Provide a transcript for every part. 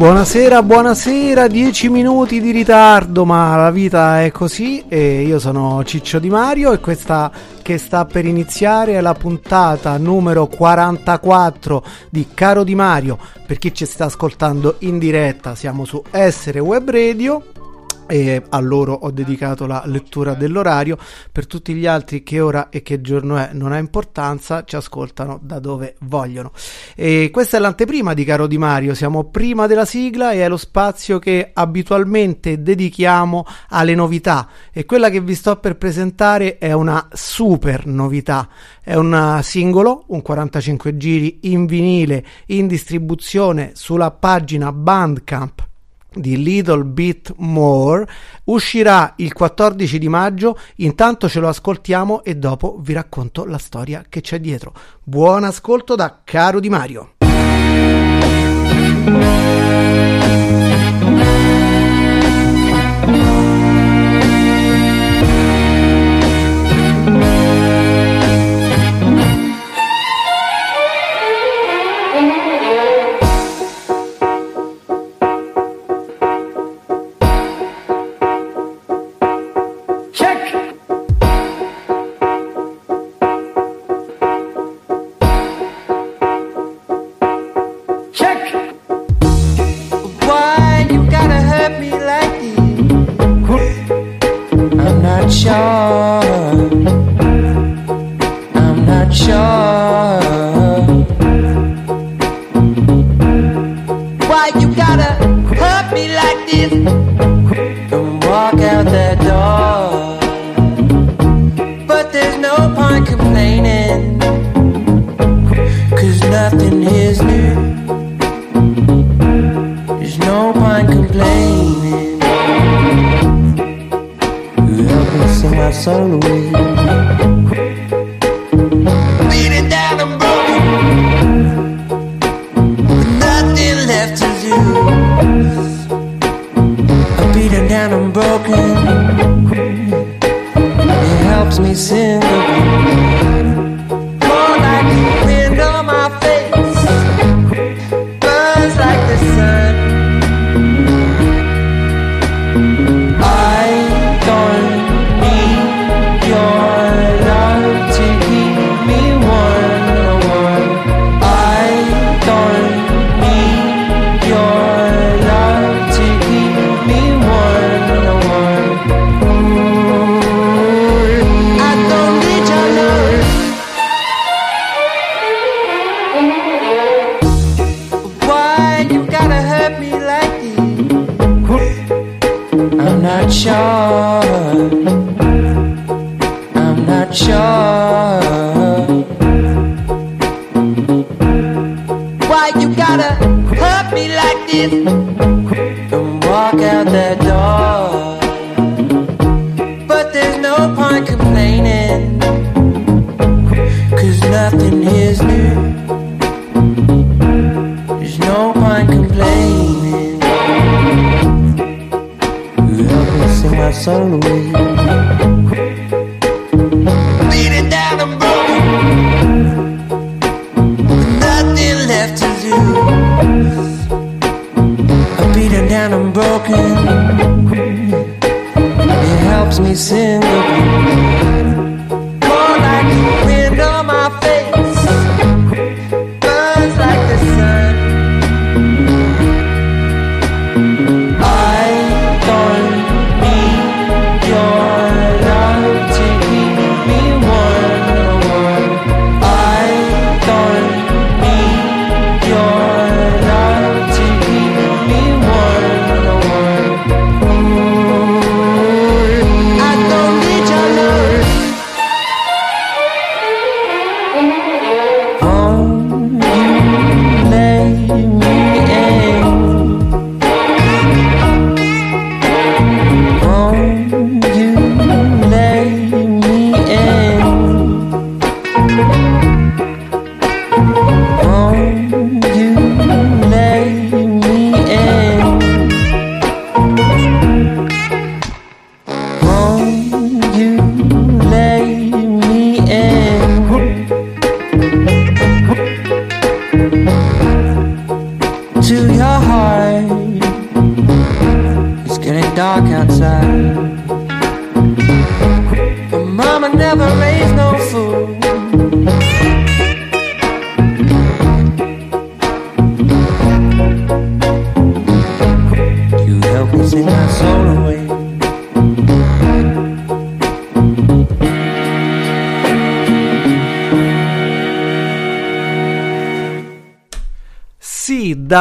Buonasera, buonasera, 10 minuti di ritardo, ma la vita è così e io sono Ciccio Di Mario e questa che sta per iniziare è la puntata numero 44 di Caro Di Mario. Per chi ci sta ascoltando in diretta, siamo su Essere Web Radio e a loro ho dedicato la lettura dell'orario. Per tutti gli altri che ora e che giorno è non ha importanza, ci ascoltano da dove vogliono. E questa è l'anteprima di Caro Di Mario, siamo prima della sigla e è lo spazio che abitualmente dedichiamo alle novità e quella che vi sto per presentare è una super novità. È un singolo, un 45 giri in vinile in distribuzione sulla pagina Bandcamp di Little Bit More uscirà il 14 di maggio. Intanto ce lo ascoltiamo e dopo vi racconto la storia che c'è dietro. Buon ascolto da caro di Mario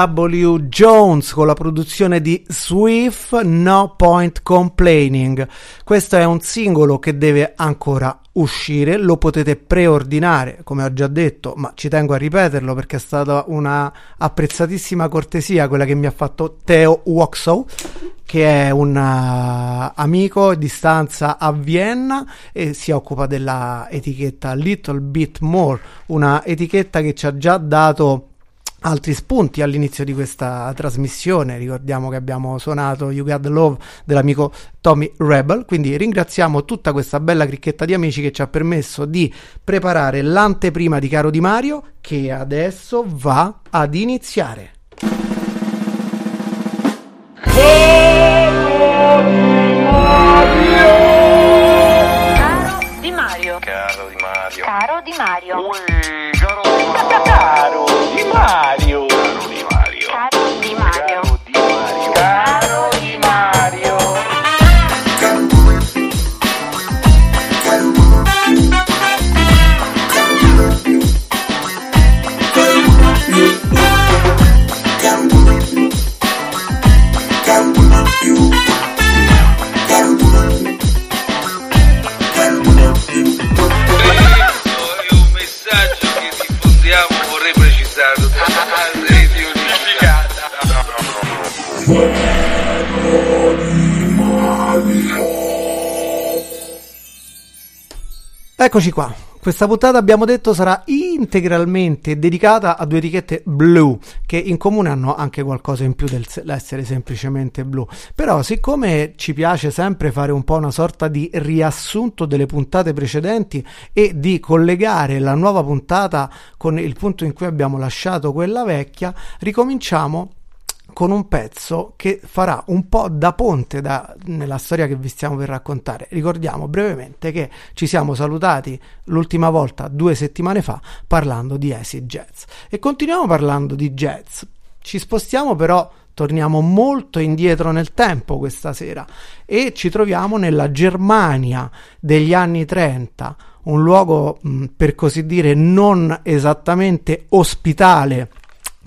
C.W. Jones con la produzione di Swift No Point Complaining. Questo è un singolo che deve ancora uscire, lo potete preordinare, come ho già detto, ma ci tengo a ripeterlo perché è stata una apprezzatissima cortesia quella che mi ha fatto Theo Waxow che è un uh, amico di stanza a Vienna e si occupa della etichetta Little Bit More, una etichetta che ci ha già dato altri spunti all'inizio di questa trasmissione. Ricordiamo che abbiamo suonato You Got the Love dell'amico Tommy Rebel. Quindi ringraziamo tutta questa bella cricchetta di amici che ci ha permesso di preparare l'anteprima di Caro Di Mario, che adesso va ad iniziare. Caro Di Mario. Caro di Mario. Caro Di Mario. Ui, caro di Mario. Caro Di Mario. Eccoci qua. Questa puntata abbiamo detto sarà integralmente dedicata a due etichette blu che in comune hanno anche qualcosa in più dell'essere semplicemente blu. Però siccome ci piace sempre fare un po' una sorta di riassunto delle puntate precedenti e di collegare la nuova puntata con il punto in cui abbiamo lasciato quella vecchia, ricominciamo con un pezzo che farà un po' da ponte da- nella storia che vi stiamo per raccontare. Ricordiamo brevemente che ci siamo salutati l'ultima volta due settimane fa parlando di acid jazz e continuiamo parlando di jazz. Ci spostiamo però torniamo molto indietro nel tempo questa sera e ci troviamo nella Germania degli anni 30, un luogo mh, per così dire non esattamente ospitale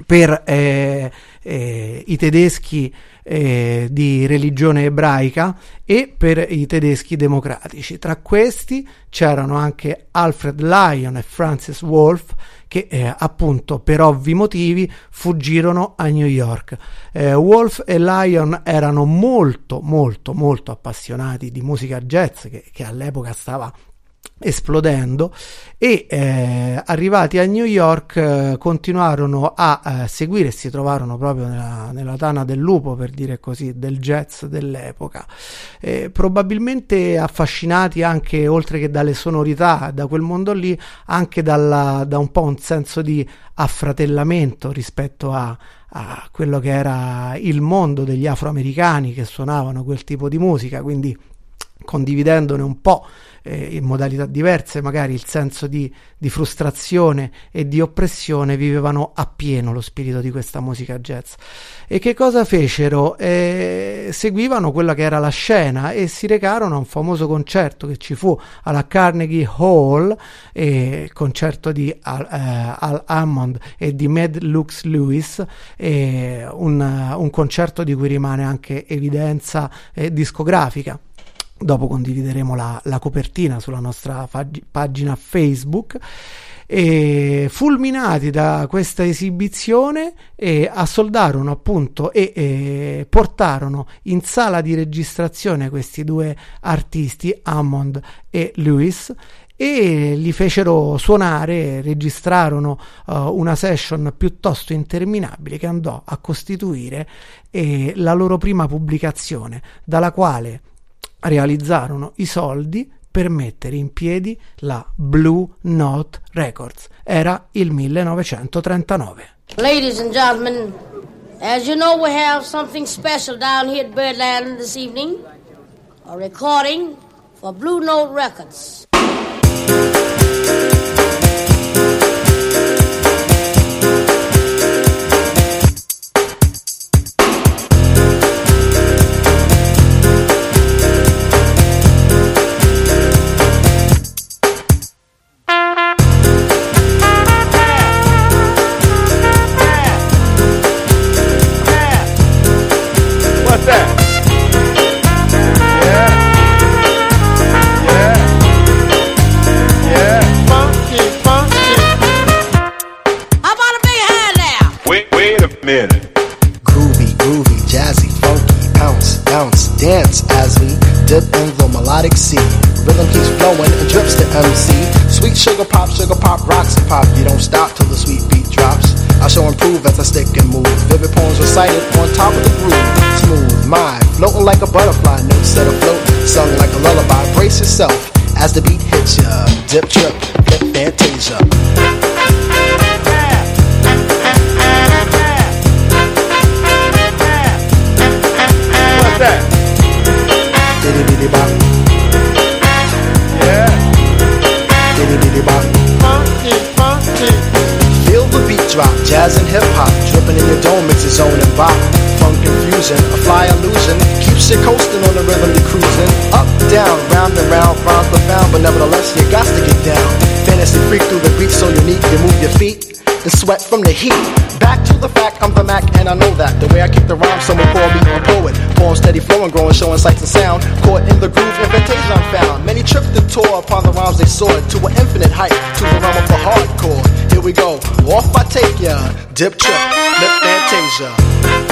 per eh, eh, i tedeschi eh, di religione ebraica e per i tedeschi democratici. Tra questi c'erano anche Alfred Lyon e Francis Wolff che eh, appunto per ovvi motivi fuggirono a New York. Eh, Wolff e Lyon erano molto molto molto appassionati di musica jazz che, che all'epoca stava esplodendo e eh, arrivati a New York eh, continuarono a eh, seguire si trovarono proprio nella, nella tana del lupo per dire così del jazz dell'epoca. Eh, probabilmente affascinati anche oltre che dalle sonorità da quel mondo lì anche dalla- da un po' un senso di affratellamento rispetto a, a quello che era il mondo degli afroamericani che suonavano quel tipo di musica. Quindi condividendone un po' eh, in modalità diverse, magari il senso di, di frustrazione e di oppressione, vivevano appieno lo spirito di questa musica jazz. E che cosa fecero? Eh, seguivano quella che era la scena e si recarono a un famoso concerto che ci fu alla Carnegie Hall, eh, concerto di Al, eh, Al Hammond e di Mad Lux Lewis, eh, un, un concerto di cui rimane anche evidenza eh, discografica. Dopo condivideremo la, la copertina sulla nostra fag- pagina Facebook. E fulminati da questa esibizione, eh, assoldarono appunto e eh, portarono in sala di registrazione questi due artisti, Hammond e Lewis, e li fecero suonare, registrarono uh, una session piuttosto interminabile che andò a costituire eh, la loro prima pubblicazione, dalla quale realizzarono i soldi per mettere in piedi la Blue Note Records. Era il 1939. Ladies and gentlemen, As you know, we have something special down here at Birdland this evening. A recording for Blue Note Records. Showing sights and sound. Caught in the groove, invitation found. Many tripped and tore upon the rhymes they soared to an infinite height, to the realm of the hardcore. Here we go, off I take ya. Dip trip, lip fantasia.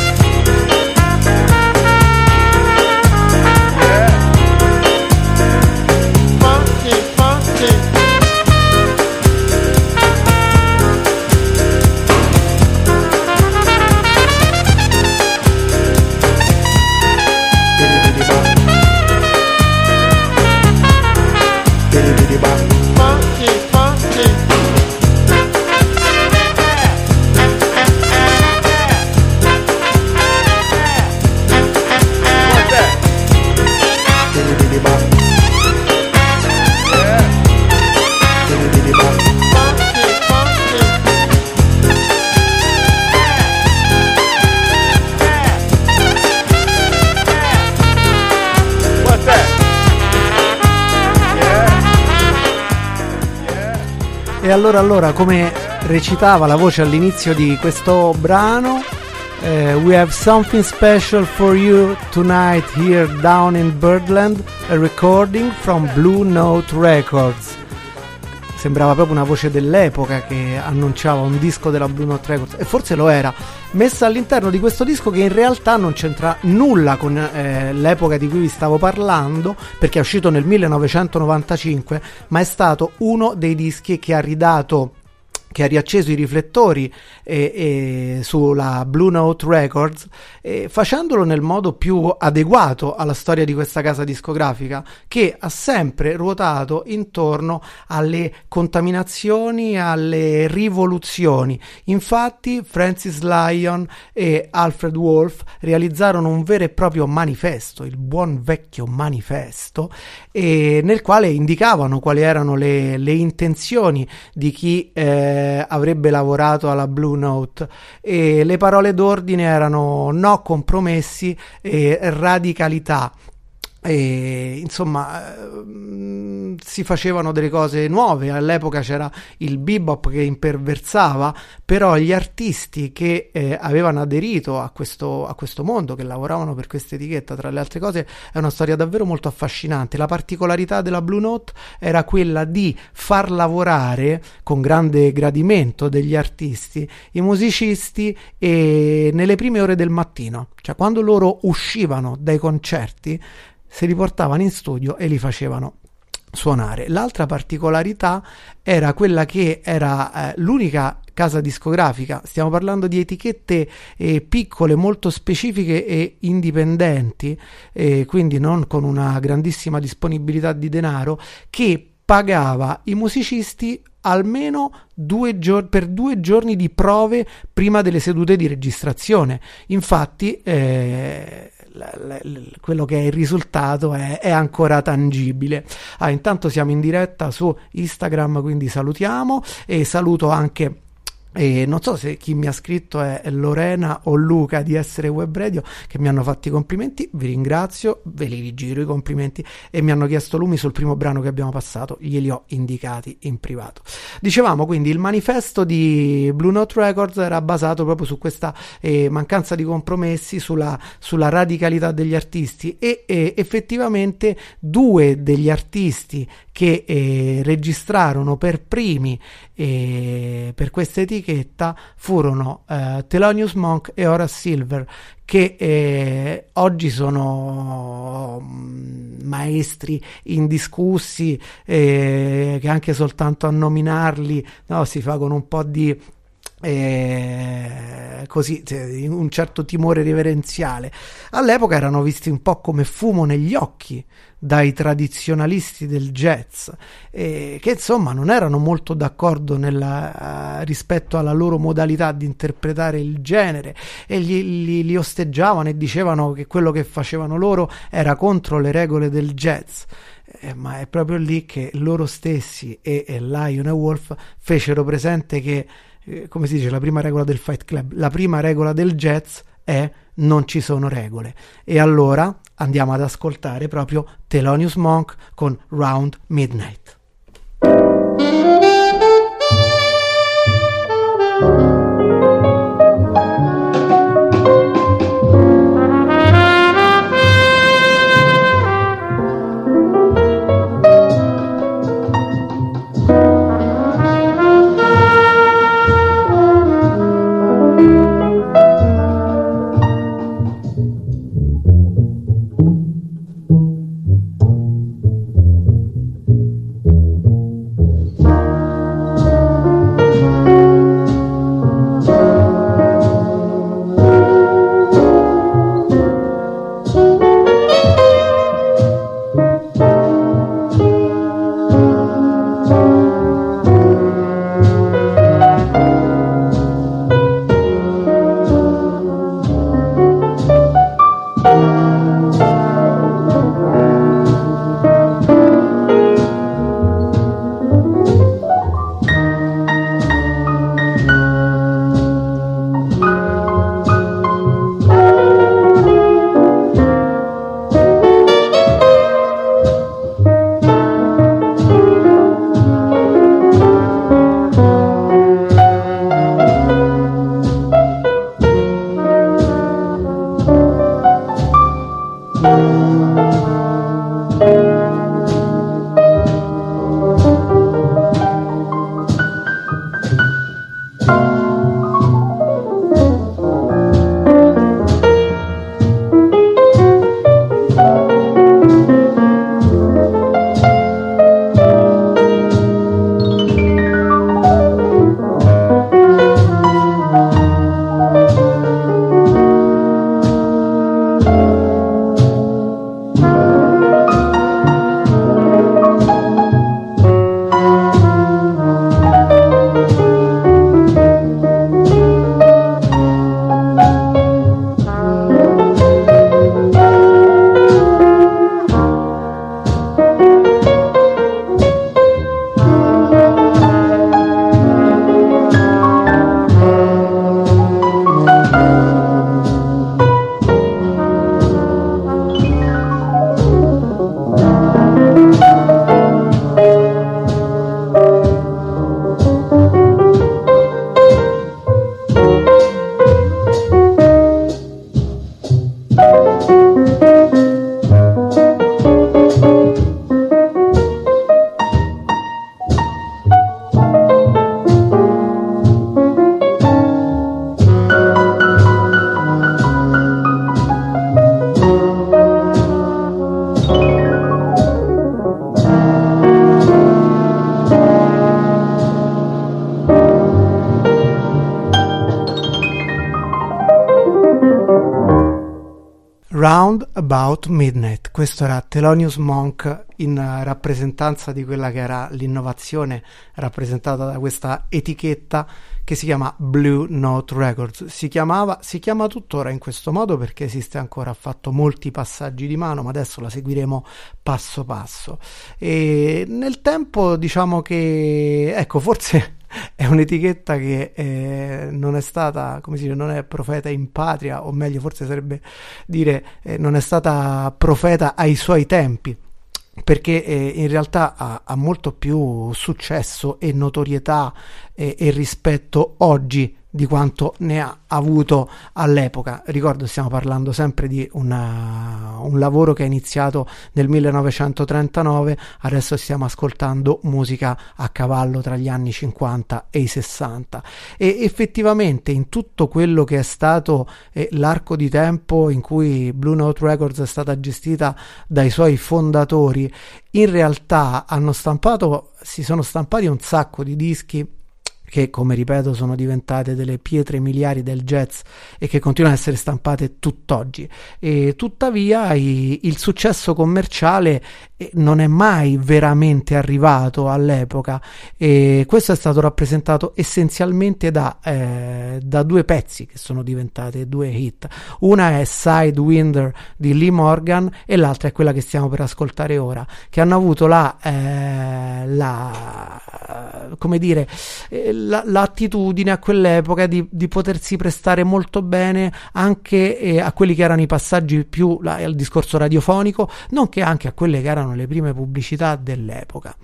E allora, allora, come recitava la voce all'inizio di questo brano, eh, We have something special for you tonight here down in Birdland, a recording from Blue Note Records. Sembrava proprio una voce dell'epoca che annunciava un disco della Blue Note Records, e forse lo era, messa all'interno di questo disco che in realtà non c'entra nulla con eh, l'epoca di cui vi stavo parlando, perché è uscito nel 1995, ma è stato uno dei dischi che ha ridato che ha riacceso i riflettori eh, eh, sulla Blue Note Records, eh, facendolo nel modo più adeguato alla storia di questa casa discografica, che ha sempre ruotato intorno alle contaminazioni, alle rivoluzioni. Infatti, Francis Lyon e Alfred Wolf realizzarono un vero e proprio manifesto, il buon vecchio manifesto, nel quale indicavano quali erano le, le intenzioni di chi eh, avrebbe lavorato alla Blue Note. E le parole d'ordine erano no compromessi e radicalità e insomma eh, si facevano delle cose nuove. All'epoca c'era il bebop che imperversava però gli artisti che eh, avevano aderito a questo, a questo mondo che lavoravano per questa etichetta tra le altre cose è una storia davvero molto affascinante. La particolarità della Blue Note era quella di far lavorare con grande gradimento degli artisti i musicisti e nelle prime ore del mattino. Cioè quando loro uscivano dai concerti se li portavano in studio e li facevano suonare. L'altra particolarità era quella che era eh, l'unica casa discografica, stiamo parlando di etichette eh, piccole, molto specifiche e indipendenti, eh, quindi non con una grandissima disponibilità di denaro, che pagava i musicisti almeno due gior- per due giorni di prove prima delle sedute di registrazione. Infatti, eh, quello che è il risultato è, è ancora tangibile. Ah, intanto siamo in diretta su Instagram, quindi salutiamo e saluto anche e non so se chi mi ha scritto è Lorena o Luca di Essere Web Radio che mi hanno fatto i complimenti, vi ringrazio, ve li rigiro i complimenti e mi hanno chiesto lumi sul primo brano che abbiamo passato, glieli ho indicati in privato. Dicevamo quindi il manifesto di Blue Note Records era basato proprio su questa eh, mancanza di compromessi, sulla, sulla, radicalità degli artisti e eh, effettivamente due degli artisti che eh, registrarono per primi eh, per questa etichetta furono eh, Thelonious Monk e Horace Silver che eh, oggi sono mm, maestri indiscussi eh, che anche soltanto a nominarli no, si fa con un po' di eh, così un certo timore reverenziale. All'epoca erano visti un po' come fumo negli occhi dai tradizionalisti del jazz eh, che insomma non erano molto d'accordo nella, uh, rispetto alla loro modalità di interpretare il genere. E li, li, li osteggiavano e dicevano che quello che facevano loro era contro le regole del jazz. Eh, ma è proprio lì che loro stessi e, e Lion e Wolf fecero presente che eh, come si dice, la prima regola del Fight Club, la prima regola del jazz è non ci sono regole. E allora andiamo ad ascoltare proprio Thelonious Monk con Round Midnight. Questo era Thelonious Monk in rappresentanza di quella che era l'innovazione rappresentata da questa etichetta che si chiama Blue Note Records. Si chiamava, si chiama tuttora in questo modo perché esiste ancora, ha fatto molti passaggi di mano, ma adesso la seguiremo passo passo. E nel tempo diciamo che, ecco, forse è un'etichetta che eh, non è stata, come si dice, non è profeta in patria, o meglio, forse sarebbe dire eh, non è stata profeta ai suoi tempi perché eh, in realtà ha, ha, molto più successo e notorietà e, e rispetto oggi di quanto ne ha avuto all'epoca. Ricordo, stiamo parlando sempre di una, un lavoro che è iniziato nel 1939, adesso stiamo ascoltando musica a cavallo tra gli anni 50 e i 60 e effettivamente in tutto quello che è stato eh, l'arco di tempo in cui Blue Note Records è stata gestita dai suoi fondatori, in realtà hanno stampato, si sono stampati un sacco di dischi che come ripeto sono diventate delle pietre miliari del jazz e che continuano ad essere stampate tutt'oggi. E tuttavia i, il successo commerciale non è mai veramente arrivato all'epoca e questo è stato rappresentato essenzialmente da, eh, da due pezzi che sono diventate due hit. Una è Sidewinder di Lee Morgan e l'altra è quella che stiamo per ascoltare ora, che hanno avuto la, eh, la come dire, eh, la, l'attitudine a quell'epoca di, di, potersi prestare molto bene anche eh, a quelli che erano i passaggi più al discorso radiofonico, nonché anche a quelle che erano le prime pubblicità dell'epoca.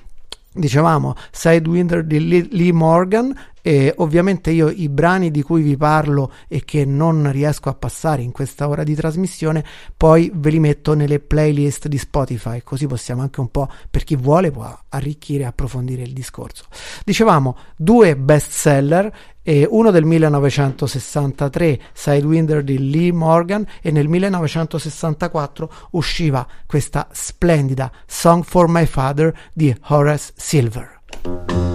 Dicevamo Sidewinder di Lee Morgan e ovviamente io i brani di cui vi parlo e che non riesco a passare in questa ora di trasmissione poi ve li metto nelle playlist di Spotify così possiamo anche un po' per chi vuole può arricchire e approfondire il discorso. Dicevamo due best seller e uno del 1963 Sidewinder di Lee Morgan e nel 1964 usciva questa splendida Song for My Father di Horace Silver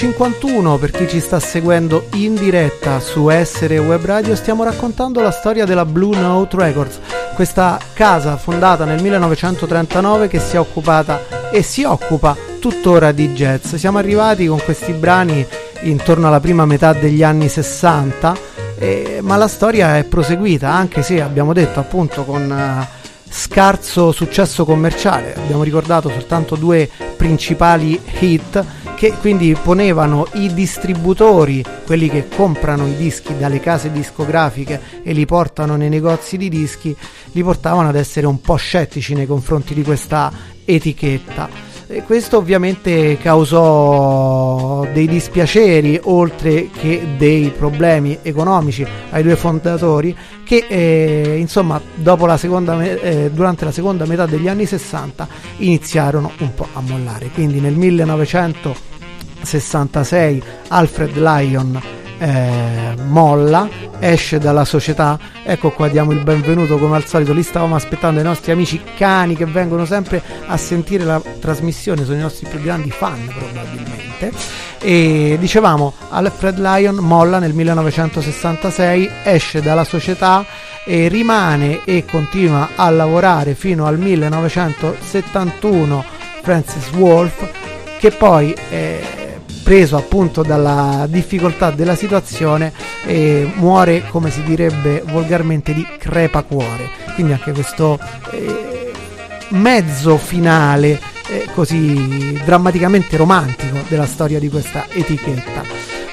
20.51 per chi ci sta seguendo in diretta su Essere Web Radio stiamo raccontando la storia della Blue Note Records, questa casa fondata nel 1939 che si è occupata e si occupa tuttora di jazz. Siamo arrivati con questi brani intorno alla prima metà degli anni 60, eh, ma la storia è proseguita anche se abbiamo detto appunto con... eh, scarso successo commerciale. Abbiamo ricordato soltanto due principali hit che quindi ponevano i distributori, quelli che comprano i dischi dalle case discografiche e li portano nei negozi di dischi, li portavano ad essere un po' scettici nei confronti di questa etichetta. E questo ovviamente causò dei dispiaceri oltre che dei problemi economici ai due fondatori che eh, insomma la seconda eh, durante la seconda metà degli anni 60 iniziarono un po' a mollare. Quindi nel 1966 Alfred Lyon eh, molla, esce dalla società. Ecco qua diamo il benvenuto come al solito. Lì stavamo aspettando i nostri amici cani che vengono sempre a sentire la trasmissione, sono i nostri più grandi fan probabilmente. E dicevamo, Alfred Lyon molla nel 1966, esce dalla società e rimane e continua a lavorare fino al 1971 Francis Wolf che poi eh, preso appunto dalla difficoltà della situazione e muore come si direbbe volgarmente di crepacuore. Quindi anche questo eh, mezzo finale eh, così drammaticamente romantico della storia di questa etichetta.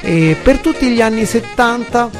E per tutti gli anni 70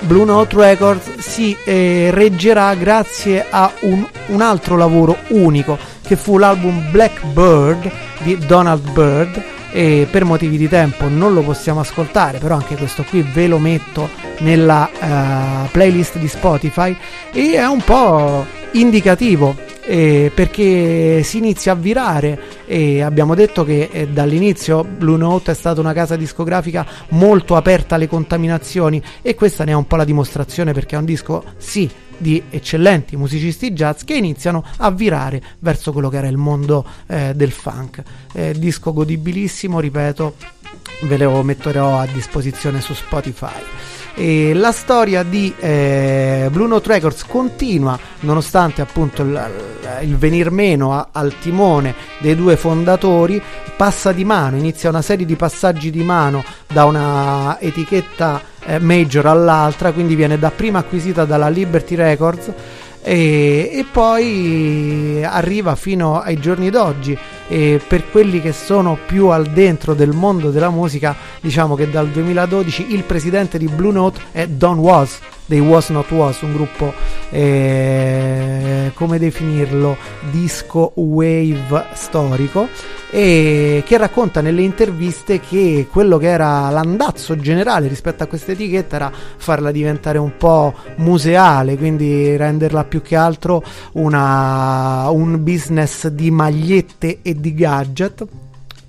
Blue Note Records si eh, reggerà grazie a un, un altro lavoro unico che fu l'album Blackbird di Donald Byrd e per motivi di tempo non lo possiamo ascoltare, però anche questo qui ve lo metto nella eh, playlist di Spotify. E è un po' indicativo eh, perché si inizia a virare. E abbiamo detto che eh, dall'inizio Blue Note è stata una casa discografica molto aperta alle contaminazioni. E questa ne è un po' la dimostrazione perché è un disco sì di eccellenti musicisti jazz che iniziano a virare verso quello che era il mondo eh, del funk. Eh, disco godibilissimo, ripeto, ve lo metterò a disposizione su Spotify. E la storia di eh, Blue Note Records continua nonostante appunto il, il venir meno a, al timone dei due fondatori passa di mano inizia una serie di passaggi di mano da una etichetta eh, major all'altra quindi viene dapprima acquisita dalla Liberty Records e, e, poi arriva fino ai giorni d'oggi e per quelli che sono più al dentro del mondo della musica diciamo che dal 2012 il presidente di Blue Note è Don Was dei Was Not Was un gruppo eh, come definirlo? Disco wave storico e che racconta nelle interviste che quello che era l'andazzo generale rispetto a questa etichetta era farla diventare un po' museale, quindi renderla più che altro una, un business di magliette e di gadget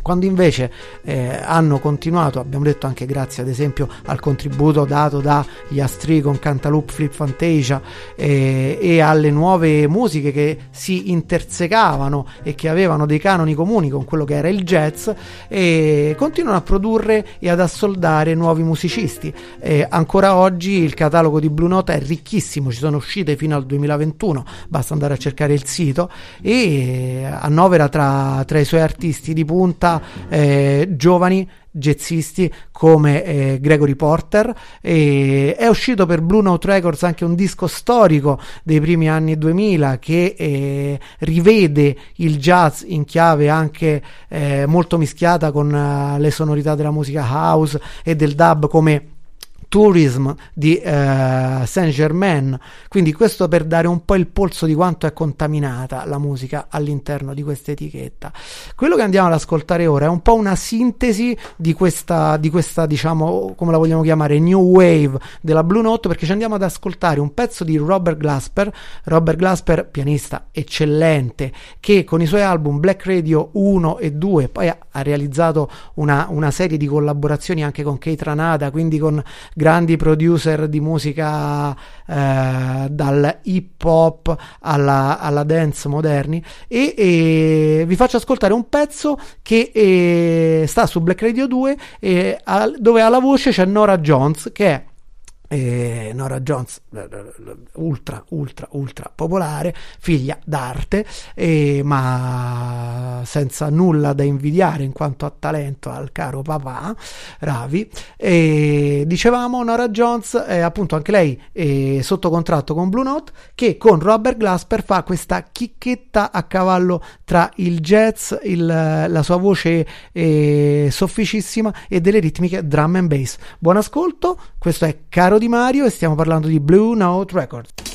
quando invece eh, hanno continuato, abbiamo detto anche grazie ad esempio al contributo dato dagli Astri con Cantaloupe Flip Fantasia eh, e alle nuove musiche che si intersecavano e che avevano dei canoni comuni con quello che era il jazz, e continuano a produrre e ad assoldare nuovi musicisti. Eh, ancora oggi il catalogo di Blue Note è ricchissimo, ci sono uscite fino al 2021, basta andare a cercare il sito e annovera tra, tra i suoi artisti di punta eh, giovani jazzisti come eh, Gregory Porter e è uscito per Blue Note Records anche un disco storico dei primi anni 2000 che eh, rivede il jazz in chiave anche eh, molto mischiata con uh, le sonorità della musica house e del dub come Tourism di eh, Saint Germain. Quindi questo per dare un po' il polso di quanto è contaminata la musica all'interno di questa etichetta. Quello che andiamo ad ascoltare ora è un po' una sintesi di questa, di questa diciamo, come la vogliamo chiamare, new wave della Blue Note, perché ci andiamo ad ascoltare un pezzo di Robert Glasper. Robert Glasper, pianista eccellente, che con i suoi album Black Radio 1 e 2 poi ha, realizzato una, una serie di collaborazioni anche con Kate Ranada, quindi con grandi producer di musica eh, dal hip hop alla, alla dance moderni. E, e vi faccio ascoltare un pezzo che eh, sta su Black Radio 2 eh, al- dove alla voce c'è Nora Jones che è eh, Nora Jones, eh, ultra, ultra, ultra popolare, figlia d'arte, eh, ma senza nulla da invidiare in quanto a talento al caro papà Ravi. E dicevamo Nora Jones, è appunto anche lei è sotto contratto con Blue Note, che con Robert Glasper fa questa chicchetta a cavallo tra il jazz, il- la sua voce eh, sofficissima e delle ritmiche drum and bass. Buon ascolto, questo è Caro Di Mario e stiamo parlando di Blue Note Records.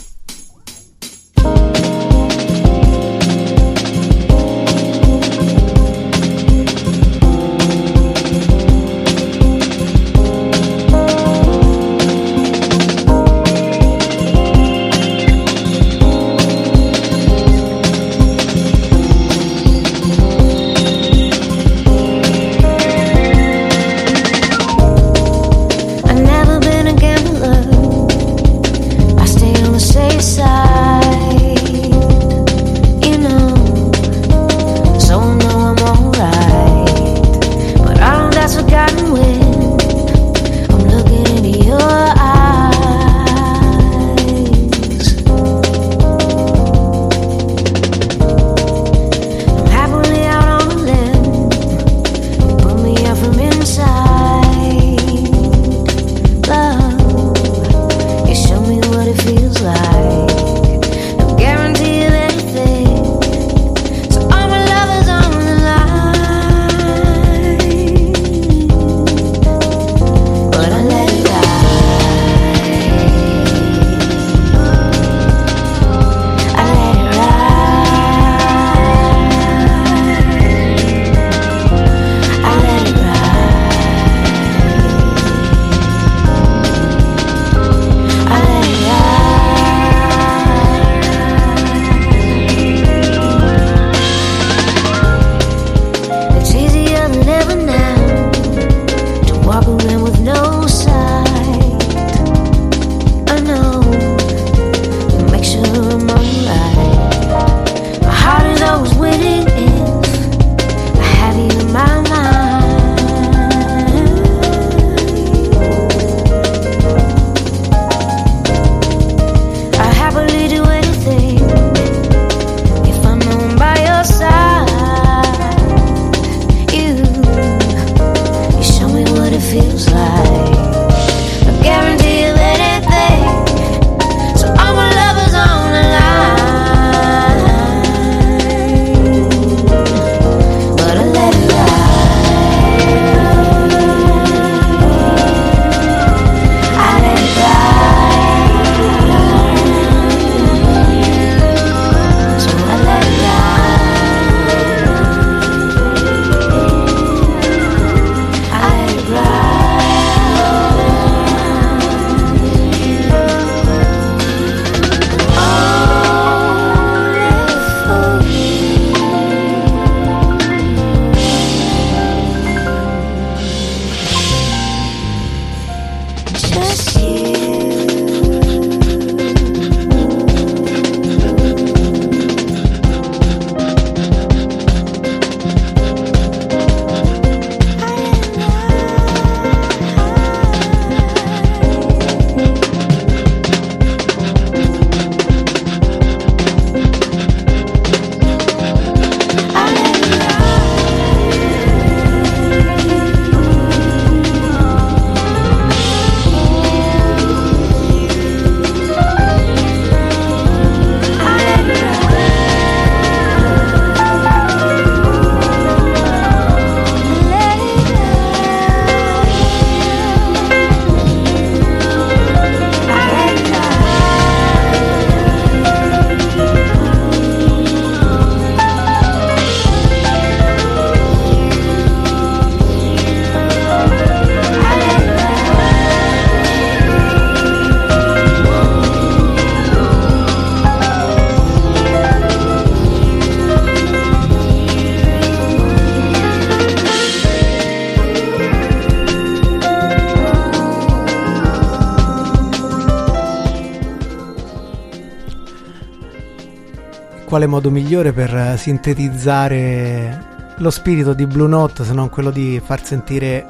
Quale modo migliore per eh, sintetizzare lo spirito di Blue Note se non quello di far sentire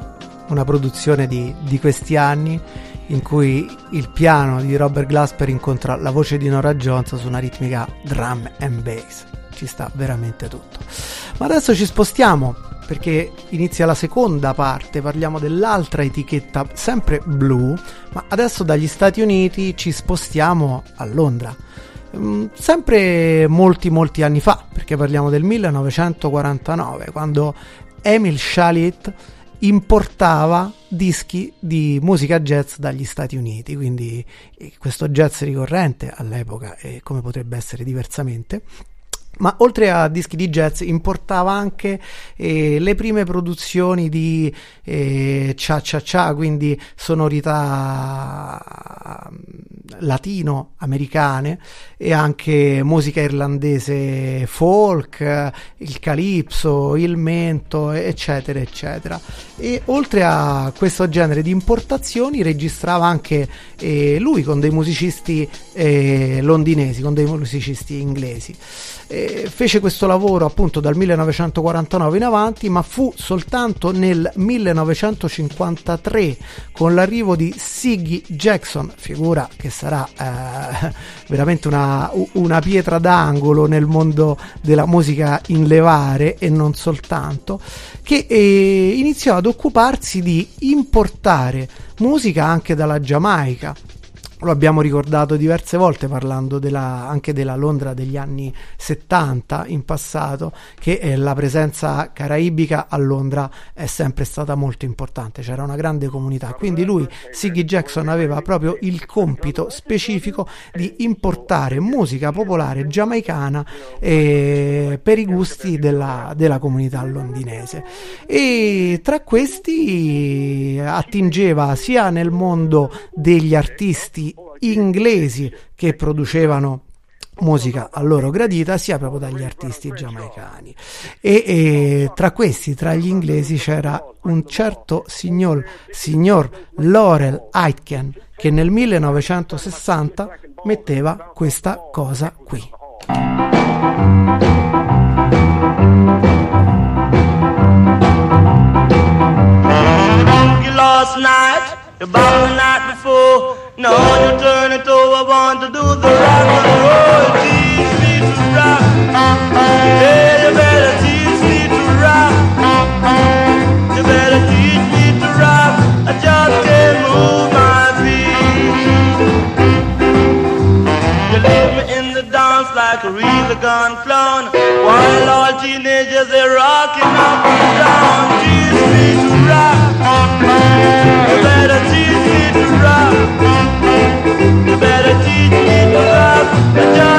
una produzione di, di questi anni in cui il piano di Robert Glasper incontra la voce di Nora Jones su una ritmica drum and bass. Ci sta veramente tutto. Ma adesso ci spostiamo perché inizia la seconda parte, parliamo dell'altra etichetta, sempre blu, ma adesso dagli Stati Uniti ci spostiamo a Londra. Mm, sempre molti molti anni fa, perché parliamo del 1949, quando Emil Shalit importava dischi di musica jazz dagli Stati Uniti, quindi eh, questo jazz ricorrente all'epoca e come potrebbe essere diversamente ma oltre a dischi di jazz importava anche eh, le prime produzioni di eh, cha cha cha, quindi sonorità mm, latino-americane e anche musica irlandese folk, il calipso, il mento, eccetera, eccetera. E oltre a questo genere di importazioni registrava anche eh, lui con dei musicisti eh, londinesi, con dei musicisti inglesi. Fece questo lavoro appunto dal 1949 in avanti, ma fu soltanto nel 1953 con l'arrivo di Siggy Jackson, figura che sarà eh, veramente una, una pietra d'angolo nel mondo della musica in levare e non soltanto, che eh, iniziò ad occuparsi di importare musica anche dalla Giamaica lo abbiamo ricordato diverse volte parlando della, anche della Londra degli anni 70 in passato, che eh, la presenza caraibica a Londra è sempre stata molto importante, c'era una grande comunità. Quindi lui, Siggy Jackson, aveva proprio il compito specifico di importare musica popolare giamaicana eh, per i gusti della, della comunità londinese. E tra questi attingeva sia nel mondo degli artisti inglesi che producevano musica a loro gradita sia proprio dagli artisti giamaicani. E, e, tra questi tra gli inglesi c'era un certo signor, signor Laurel Aitken che nel 1960 metteva questa cosa qui. Last night, about night Now you turn it over, want to do the rock and roll. Teach me to rock. Yeah, you better teach me to rock. You better teach me to rock. I just can't move my feet. You leave me in the dance like a real gone clown. While all teenagers they're rocking up and down. Teach me to rock. Rock. I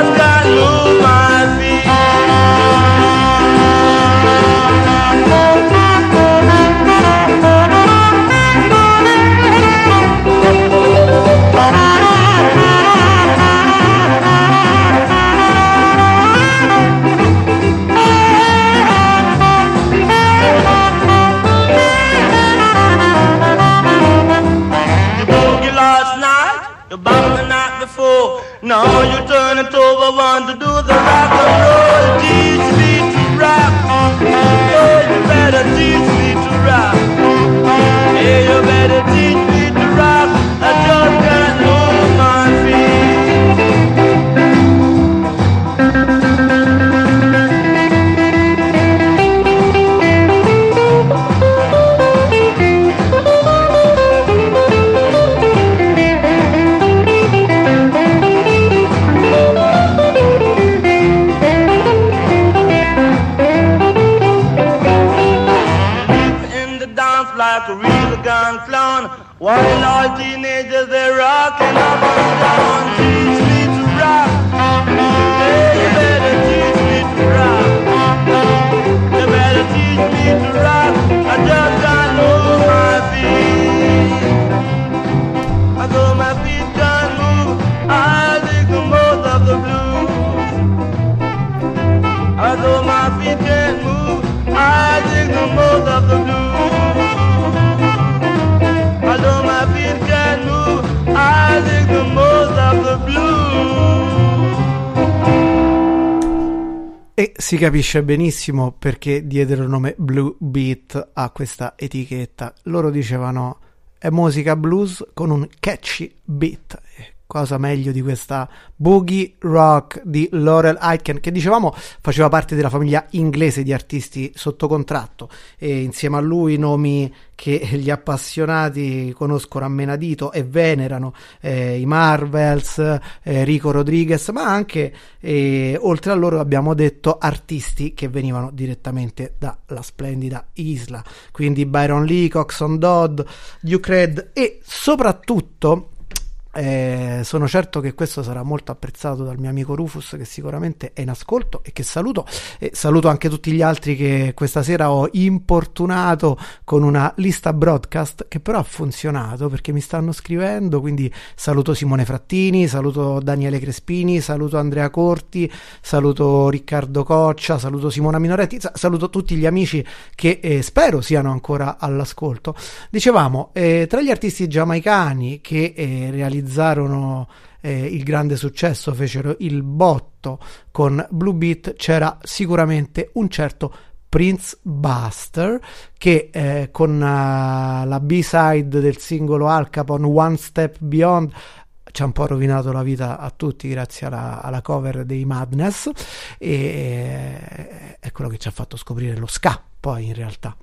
si capisce benissimo perché diedero il nome Blue Beat a questa etichetta. Loro dicevano è musica blues con un catchy beat. Cosa meglio di questa boogie rock di Laurel Aitken, che dicevamo faceva parte della famiglia inglese di artisti sotto contratto. E insieme a lui nomi che gli appassionati conoscono a menadito e venerano eh, i Marvels, eh, Rico Rodriguez, ma anche eh, oltre a loro abbiamo detto artisti che venivano direttamente dalla splendida Isla, quindi Byron Lee, Coxon Dodd, Duke Red e soprattutto eh, sono certo che questo sarà molto apprezzato dal mio amico Rufus che sicuramente è in ascolto e che saluto. E saluto anche tutti gli altri che questa sera ho importunato con una lista broadcast che però ha funzionato perché mi stanno scrivendo quindi saluto Simone Frattini saluto Daniele Crespini saluto Andrea Corti saluto Riccardo Coccia saluto Simona Minoretti sa- saluto tutti gli amici che eh, spero siano ancora all'ascolto. Dicevamo eh, tra gli artisti giamaicani che eh, realizzarono eh, il grande successo, fecero il botto con Blue Beat, c'era sicuramente un certo Prince Buster che eh, con uh, la B-side del singolo Al Capone One Step Beyond ci ha un po' rovinato la vita a tutti grazie alla, alla cover dei Madness e eh, è quello che ci ha fatto scoprire lo ska poi in realtà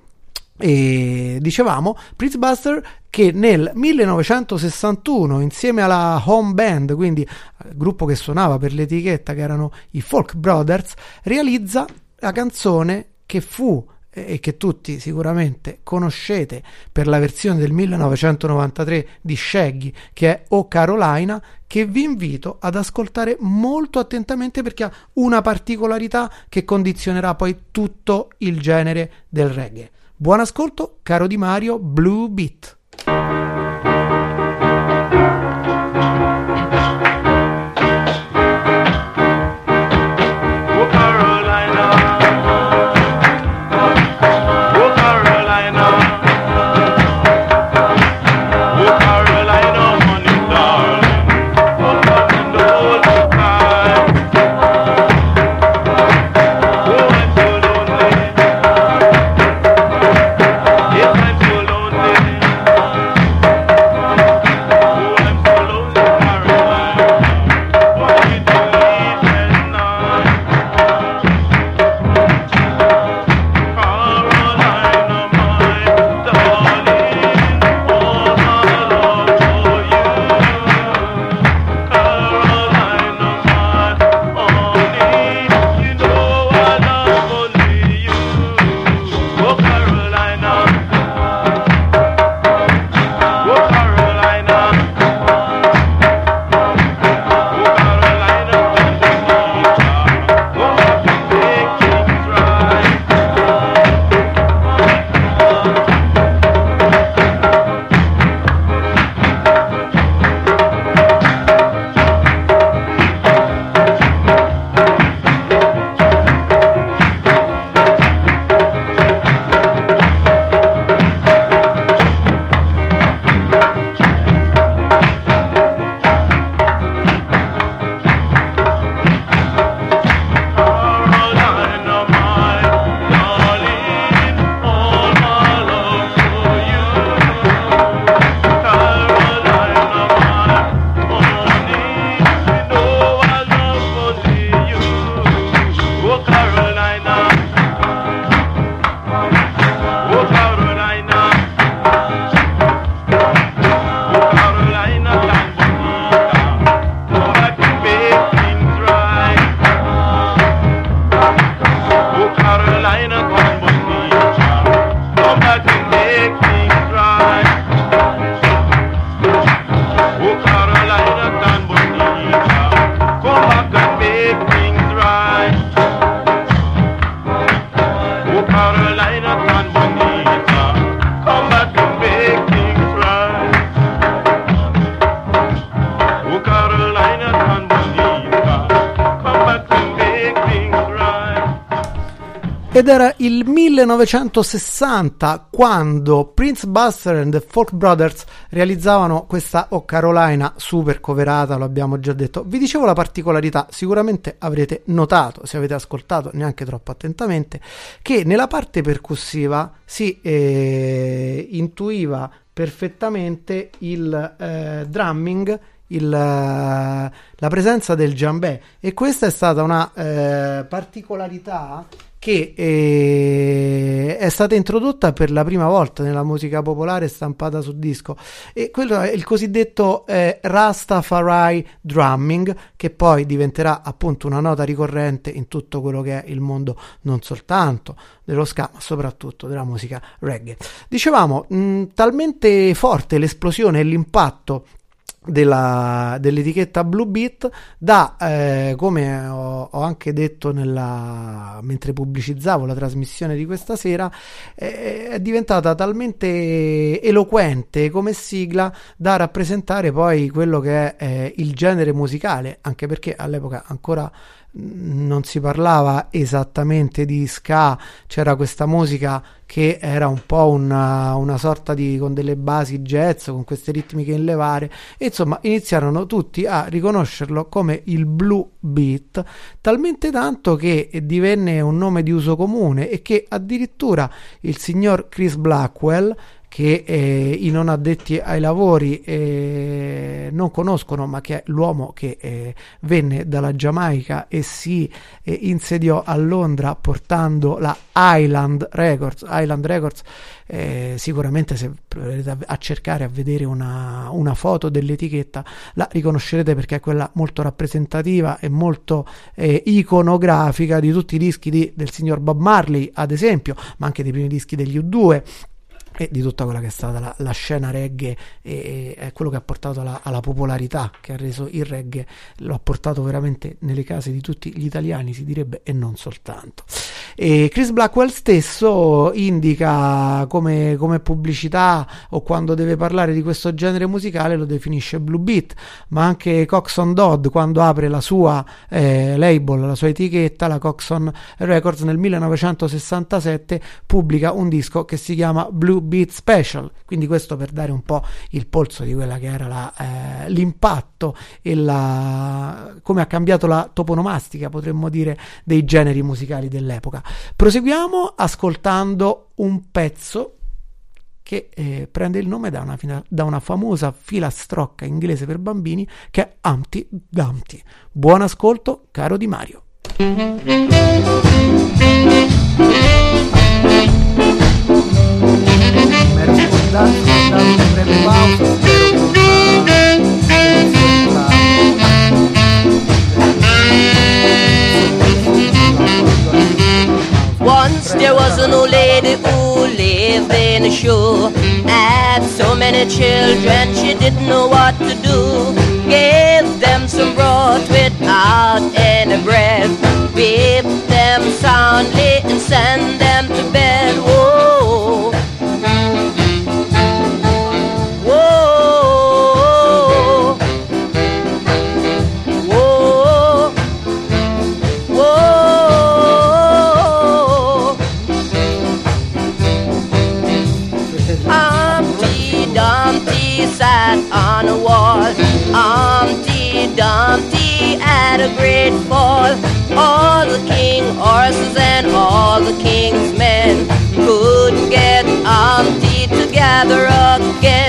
e dicevamo Prince Buster che nel 1961 insieme alla home band quindi il gruppo che suonava per l'etichetta che erano i Folk Brothers realizza la canzone che fu e che tutti sicuramente conoscete per la versione del 1993 di Shaggy che è O Carolina che vi invito ad ascoltare molto attentamente perché ha una particolarità che condizionerà poi tutto il genere del reggae Buon ascolto, caro Di Mario, Blue Beat. 1960 quando Prince Buster and the Folk Brothers realizzavano questa O Carolina super coverata, lo abbiamo già detto. Vi dicevo la particolarità, sicuramente avrete notato, se avete ascoltato neanche troppo attentamente, che nella parte percussiva si eh, intuiva perfettamente il eh, drumming il, la presenza del jambè e questa è stata una eh, particolarità che eh, è stata introdotta per la prima volta nella musica popolare stampata su disco. E quello è il cosiddetto eh, Rastafari drumming che poi diventerà appunto una nota ricorrente in tutto quello che è il mondo non soltanto dello ska ma soprattutto della musica reggae. Dicevamo mh, talmente forte l'esplosione e l'impatto della, dell'etichetta Blue Beat da, eh, come ho, ho, anche detto nella, mentre pubblicizzavo la trasmissione di questa sera, eh, è diventata talmente eloquente come sigla da rappresentare poi quello che è eh, il genere musicale, anche perché all'epoca ancora non si parlava esattamente di ska, c'era questa musica che era un po' una, una, sorta di con delle basi jazz, con queste ritmiche in levare, e insomma iniziarono tutti a riconoscerlo come il blue beat, talmente tanto che divenne un nome di uso comune e che addirittura il signor Chris Blackwell che eh, i non addetti ai lavori eh, non conoscono, ma che è l'uomo che eh, venne dalla Giamaica e si eh, insediò a Londra portando la Island Records. Island Records eh, sicuramente se provate a cercare a vedere una, una, foto dell'etichetta la riconoscerete perché è quella molto rappresentativa e molto eh, iconografica di tutti i dischi di, del signor Bob Marley ad esempio ma anche dei primi dischi degli U2 e di tutta quella che è stata la, la scena reggae e, e, quello che ha portato alla, alla, popolarità che ha reso il reggae lo ha portato veramente nelle case di tutti gli italiani si direbbe e non soltanto. E Chris Blackwell stesso indica come, come pubblicità o quando deve parlare di questo genere musicale lo definisce blue beat ma anche Coxon Dodd quando apre la sua eh, label la sua etichetta la Coxon Records nel 1967 pubblica un disco che si chiama Blue Beat Special, quindi questo per dare un po' il polso di quella che era la, eh, l'impatto e la, come ha cambiato la toponomastica, potremmo dire, dei generi musicali dell'epoca. Proseguiamo ascoltando un pezzo che eh, prende il nome da una, da una, famosa filastrocca inglese per bambini che è Humpty Dumpty. Buon ascolto, caro Di Mario. Once there was an old lady who lived in a show. Had so many children, she didn't know what to do. Gave them some broth without any bread. Whip them soundly and send them to bed. Whoa. A great fall. All the king horses and all the king's men couldn't get Humpty together again.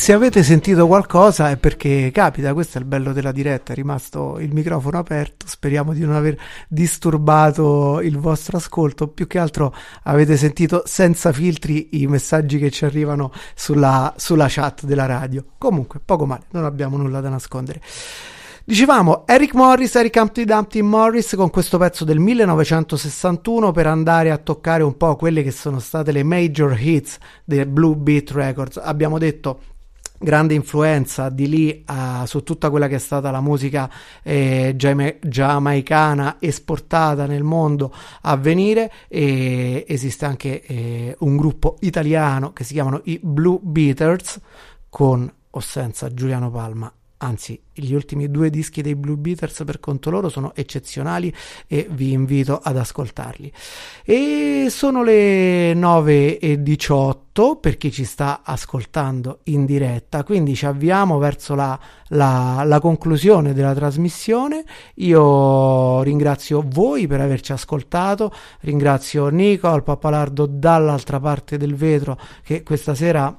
Se avete sentito qualcosa è perché capita, questo è il bello della diretta, è rimasto il microfono aperto, speriamo di non aver disturbato il vostro ascolto, più che altro avete sentito senza filtri i messaggi che ci arrivano sulla, sulla chat della radio. Comunque, poco male, non abbiamo nulla da nascondere. Dicevamo Eric Morris, Eric Humpty Dumpty Morris con questo pezzo del 1961 per andare a toccare un po' quelle che sono state le major hits dei Blue Beat Records. Abbiamo detto grande influenza di lì uh, su tutta quella che è stata la musica eh, giama- giamaicana esportata nel mondo a venire e esiste anche eh, un gruppo italiano che si chiamano i Blue Beaters con o senza Giuliano Palma anzi gli ultimi due dischi dei Blue Beaters per conto loro sono eccezionali e vi invito ad ascoltarli. E sono le 9 e 18 per chi ci sta ascoltando in diretta. Quindi ci avviamo verso la, la, la conclusione della trasmissione. Io ringrazio voi per averci ascoltato. Ringrazio Nico al Pappalardo dall'altra parte del vetro che questa sera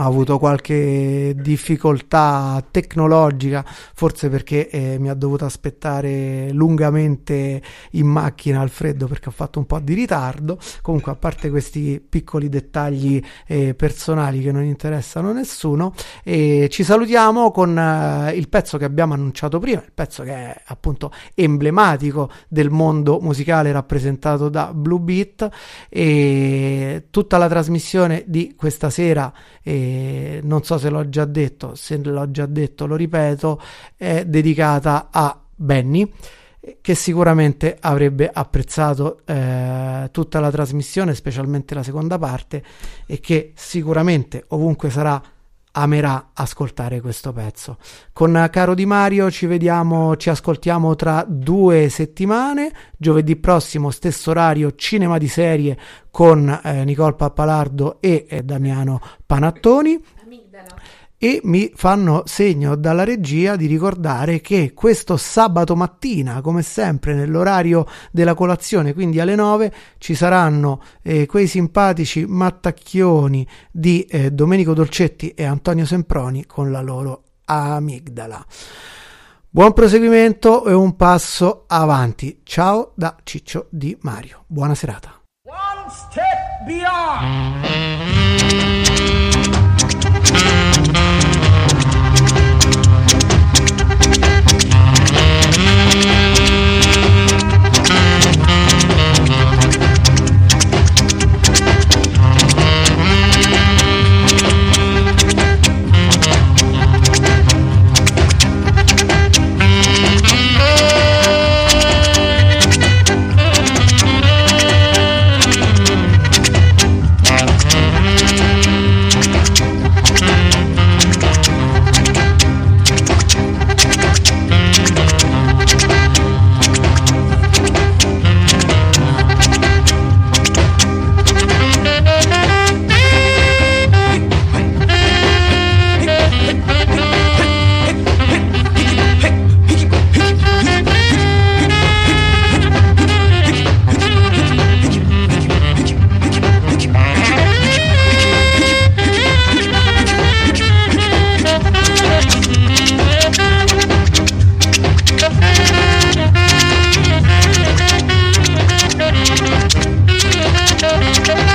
ha avuto qualche difficoltà tecnologica, forse perché eh, mi ha dovuto aspettare lungamente in macchina al freddo perché ho fatto un po' di ritardo. Comunque, a parte questi piccoli dettagli eh, personali che non interessano nessuno, eh, ci salutiamo con eh, il pezzo che abbiamo annunciato prima, il pezzo che è appunto emblematico del mondo musicale rappresentato da Blue Beat e tutta la trasmissione di questa sera non so se l'ho già detto, se l'ho già detto lo ripeto, è dedicata a Benny che sicuramente avrebbe apprezzato eh, tutta la trasmissione, specialmente la seconda parte, e che sicuramente ovunque sarà amerà ascoltare questo pezzo. Con Caro Di Mario ci vediamo, ci ascoltiamo tra due settimane, giovedì prossimo, stesso orario, cinema di serie con eh, Nicole Pappalardo e eh, Damiano Panattoni e mi fanno segno dalla regia di ricordare che questo sabato mattina, come sempre nell'orario della colazione, quindi alle 9, ci saranno eh, quei simpatici mattacchioni di eh, Domenico Dolcetti e Antonio Semproni con la loro amigdala. Buon proseguimento e un passo avanti. Ciao da Ciccio Di Mario. Buona serata. One step beyond. Thank you.